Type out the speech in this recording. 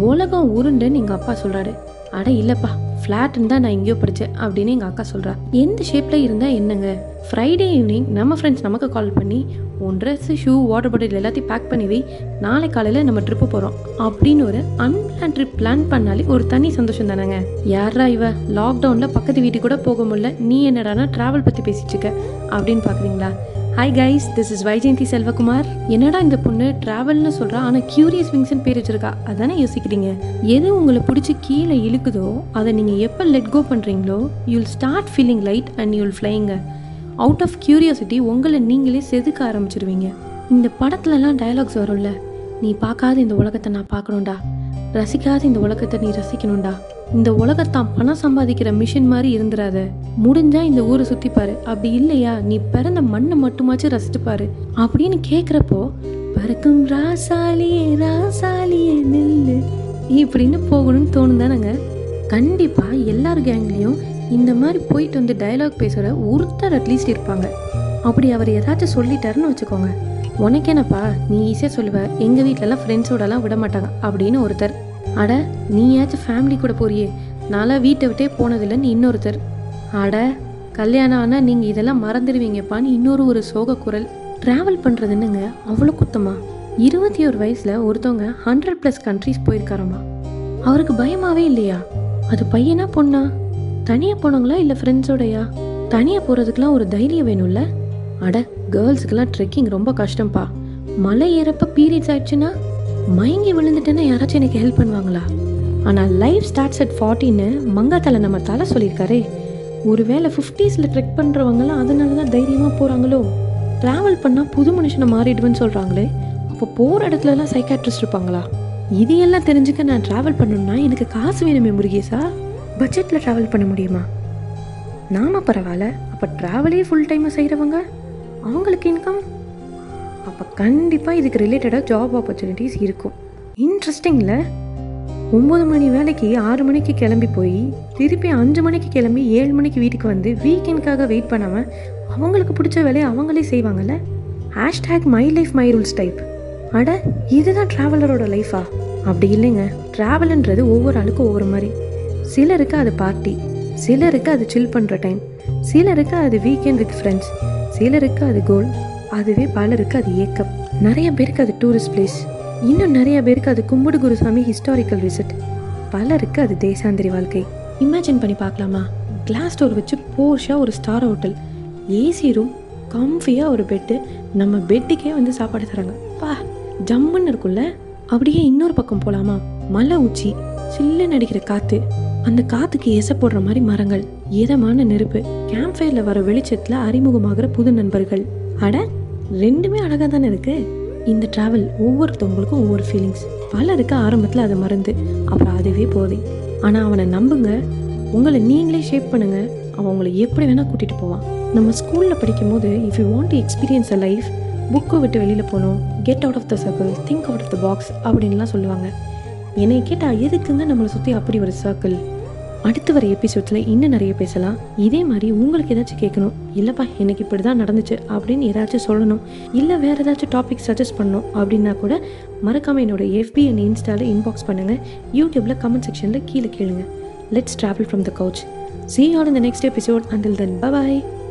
உலகம் உருண்டுன்னு எங்கள் அப்பா சொல்கிறாரு அட இல்லைப்பா ஃப்ளாட்னு தான் நான் எங்கேயோ படித்தேன் அப்படின்னு எங்கள் அக்கா சொல்கிறா எந்த ஷேப்பில் இருந்தால் என்னங்க? ஃப்ரைடே ஈவினிங் நம்ம ஃப்ரெண்ட்ஸ் நமக்கு கால் பண்ணி உன் ட்ரெஸ்ஸு ஷூ வாட்டர் பாட்டில் எல்லாத்தையும் பேக் பண்ணி வை. நாளை காலையில் நம்ம ட்ரிப்பு போகிறோம் அப்படின்னு ஒரு அன்பிளான் ட்ரிப் பிளான் பண்ணாலே ஒரு தனி சந்தோஷம் தானேங்க. யாரா இவ? லாக்டவுனில் பக்கத்து வீட்டுக்கு கூட போக முடியல. நீ என்னடானா ட்ராவல் பற்றி பேசிட்டு இருக்க. அப்படின்னு பார்க்குறீங்களா hi guys this is Vyjayanthi Selvakumar என்னடா இந்த பொண்ணு? ட்ராவல்னு சொல்கிறா ஆனால் கியூரியஸ் விங்ஸ்னு பேர் வச்சிருக்கா. அதானே யோசிக்கிறீங்க? எது உங்களை பிடிச்சி கீழே இழுக்குதோ அதை நீங்கள் எப்போ லெட் கோ பண்ணுறீங்களோ you'll start feeling light and you'll flying out of curiosity உங்களை நீங்களே செதுக்க ஆரம்பிச்சிருவீங்க. இந்த படத்துலலாம் டயலாக்ஸ் வரும்ல. நீ பார்க்காத இந்த உலகத்தை நான் பார்க்கணும்டா. ரசிக்காத இந்த உலகத்தை நீ ரசிக்கணும்டா. இந்த உலகத்தான் பணம் சம்பாதிக்கிற மிஷின் மாதிரி இருந்துடாத முடிஞ்சா இந்த ஊரை சுத்தி பாரு. அப்படி இல்லையா? நீ பிறந்த மண்ணை மட்டுமாச்சும் ரசிச்சு பாரு. அப்படின்னு கேட்குறப்போ பறக்கும் ராசாலியே ராசாலியே நில்லு. இப்படின்னு போகணும்னு தோணும் தானேங்க கண்டிப்பா எல்லார் கேங்லேயும் இந்த மாதிரி போயிட்டு வந்து டயலாக் பேசுகிற ஒருத்தர் அட்லீஸ்ட் இருப்பாங்க. அப்படி அவர் ஏதாச்சும் சொல்லிட்டாருன்னு வச்சுக்கோங்க. உனக்கு என்னப்பா நீ ஈஸியாக சொல்லுவ. எங்கள் வீட்டிலலாம் ஃப்ரெண்ட்ஸோடலாம் விட மாட்டாங்க. அப்படின்னு ஒருத்தர். அட நீயாச்சும் ஃபேமிலி கூட போறியே. நான்லாம் வீட்டை விட்டே போனதில்லைன்னு இன்னொருத்தர். அட கல்யாணம் ஆனால் நீங்கள் இதெல்லாம் மறந்துடுவீங்கப்பான்னு இன்னொரு ஒரு சோக குரல். ட்ராவல் பண்ணுறது என்னங்க? அவ்வளோ குத்தமா? இருபத்தி ஒரு வயசில் ஒருத்தவங்க ஹண்ட்ரட் ப்ளஸ் கண்ட்ரீஸ் போயிருக்காராமா? அவருக்கு பயமாவே இல்லையா? அது பையனா பொண்ணா? தனியாக போனாங்களா இல்லை ஃப்ரெண்ட்ஸோடயா தனியாக போகிறதுக்கெலாம் ஒரு தைரியம் வேணும்ல? அட கேர்ள்ஸுக்கெல்லாம் ட்ரெக்கிங் ரொம்ப கஷ்டம்ப்பா மலை ஏறப்ப பீரியட்ஸ் ஆயிடுச்சுன்னா? மயங்கி விழுந்துட்டேன்னா யாராச்சும் எனக்கு ஹெல்ப் பண்ணுவாங்களா? ஆனால் லைஃப் ஸ்டார்ட்ஸ் அட் ஃபார்ட்டின்னு மங்காத்தலை நம்ம தலை சொல்லியிருக்காரே. ஒருவேளை ஃபிஃப்டீஸில் ட்ரெக் பண்ணுறவங்கலாம் அதனால தான் தைரியமாக போகிறாங்களோ ட்ராவல் பண்ணால் புது மனுஷனை மாறிடுவேன்னு சொல்கிறாங்களே அப்போ போகிற இடத்துலலாம் சைக்காட்ரிஸ்ட் இருப்பாங்களா? இதையெல்லாம் தெரிஞ்சுக்க நான் ட்ராவல் பண்ணணும்னா எனக்கு காசு வேணுமே முருகேசா? பட்ஜெட்டில் ட்ராவல் பண்ண முடியுமா? நாம பரவாயில்ல. அப்போ ட்ராவலே ஃபுல் டைமாக செய்கிறவங்க அவங்களுக்கு இன்கம் அப்போ கண்டிப்பாக இதுக்கு ரிலேட்டடாக ஜாப் ஆப்பர்ச்சுனிட்டிஸ் இருக்கும். இன்ட்ரெஸ்டிங்கில் ஒம்பது மணி வேலைக்கு ஆறு மணிக்கு கிளம்பி போய் திருப்பி அஞ்சு மணிக்கு கிளம்பி ஏழு மணிக்கு வீட்டுக்கு வந்து வீக்கெண்ட்காக வெயிட் பண்ணாமல் அவங்களுக்கு பிடிச்ச வேலையை அவங்களே செய்வாங்கல்ல? Hashtag my life my rules type அட இதுதான் ட்ராவலரோட லைஃபா அப்படி இல்லைங்க. ட்ராவல்ன்றது ஒவ்வொரு ஆளுக்கும் ஒவ்வொரு மாதிரி. சிலருக்கு அது பார்ட்டி சிலருக்கு அது சில் பண்ணுற டைம் சிலருக்கு அது வீக்கெண்ட் வித் ஃப்ரெண்ட்ஸ் சிலருக்கு அது கோல் அதுவே பலருக்கு அது ஏக்கம். நிறைய பேருக்கு அது டூரிஸ்ட் பிளேஸ் இன்னும் நிறைய பேருக்கு அது கும்புடு குருசாமி ஹிஸ்டாரிக்கல் விசிட் பலருக்கு அது தேசாந்திரி வாழ்க்கை. இமேஜின் பண்ணி பார்க்கலாமா? கிளாஸ் டோர் வச்சு போர்ஷாக ஒரு ஸ்டார் ஹோட்டல் ஏசி ரூம் கம்ஃபியாக ஒரு பெட்டு நம்ம பெட்டுக்கே வந்து சாப்பாடு தராங்க. பா ஜம்முன்னு இருக்கும்ல? அப்படியே இன்னொரு பக்கம் போகலாமா மலை உச்சி சில்லுன்னு அடிக்கிற காற்று அந்த காற்றுக்கு எசை போடுற மாதிரி மரங்கள் இதமான நெருப்பு. கேம்ப் ஃபயரில் வர வெளிச்சத்தில் அறிமுகமாகிற புது நண்பர்கள். அட ரெண்டுமே அழகாக தானே இருக்கு? இந்த ட்ராவல் ஒவ்வொருத்தவங்களுக்கும் ஒவ்வொரு ஃபீலிங்ஸ் பலருக்கு ஆரம்பத்தில் அது மறந்து அப்புறம் அதுவே போதே ஆனால் அவனை நம்புங்க. உங்களை நீங்களே ஷேப் பண்ணுங்க. அவன் உங்களை எப்படி வேணால் கூட்டிகிட்டு போவான். நம்ம ஸ்கூலில் படிக்கும்போது if you want to experience a life புக்கை விட்டு வெளியில் போகணும். Get out of the circle think out of the box அப்படின்லாம் சொல்லுவாங்க. என்னை கேட்டால் எதுக்குங்க நம்மளை சுற்றி அப்படி ஒரு சர்க்கிள் அடுத்து வர எபிசோட்ஸில் இன்னும் நிறைய பேசலாம். இதே மாதிரி உங்களுக்கு ஏதாச்சும் கேட்கணும். இல்லைப்பா எனக்கு இப்படி தான் நடந்துச்சு அப்படின்னு ஏதாச்சும் சொல்லணும். இல்லை வேறு ஏதாச்சும் டாபிக் சஜஸ்ட் பண்ணணும் அப்படின்னா கூட மறக்காமல் என்னோடய எஃபி அண்ட் இன்ஸ்டாவில் இன்பாக்ஸ் பண்ணுங்கள் யூடியூப்பில் கமெண்ட் செக்ஷனில் கீழே கேளுங்க. Let's travel from the couch see all இந்த next episode until then Until.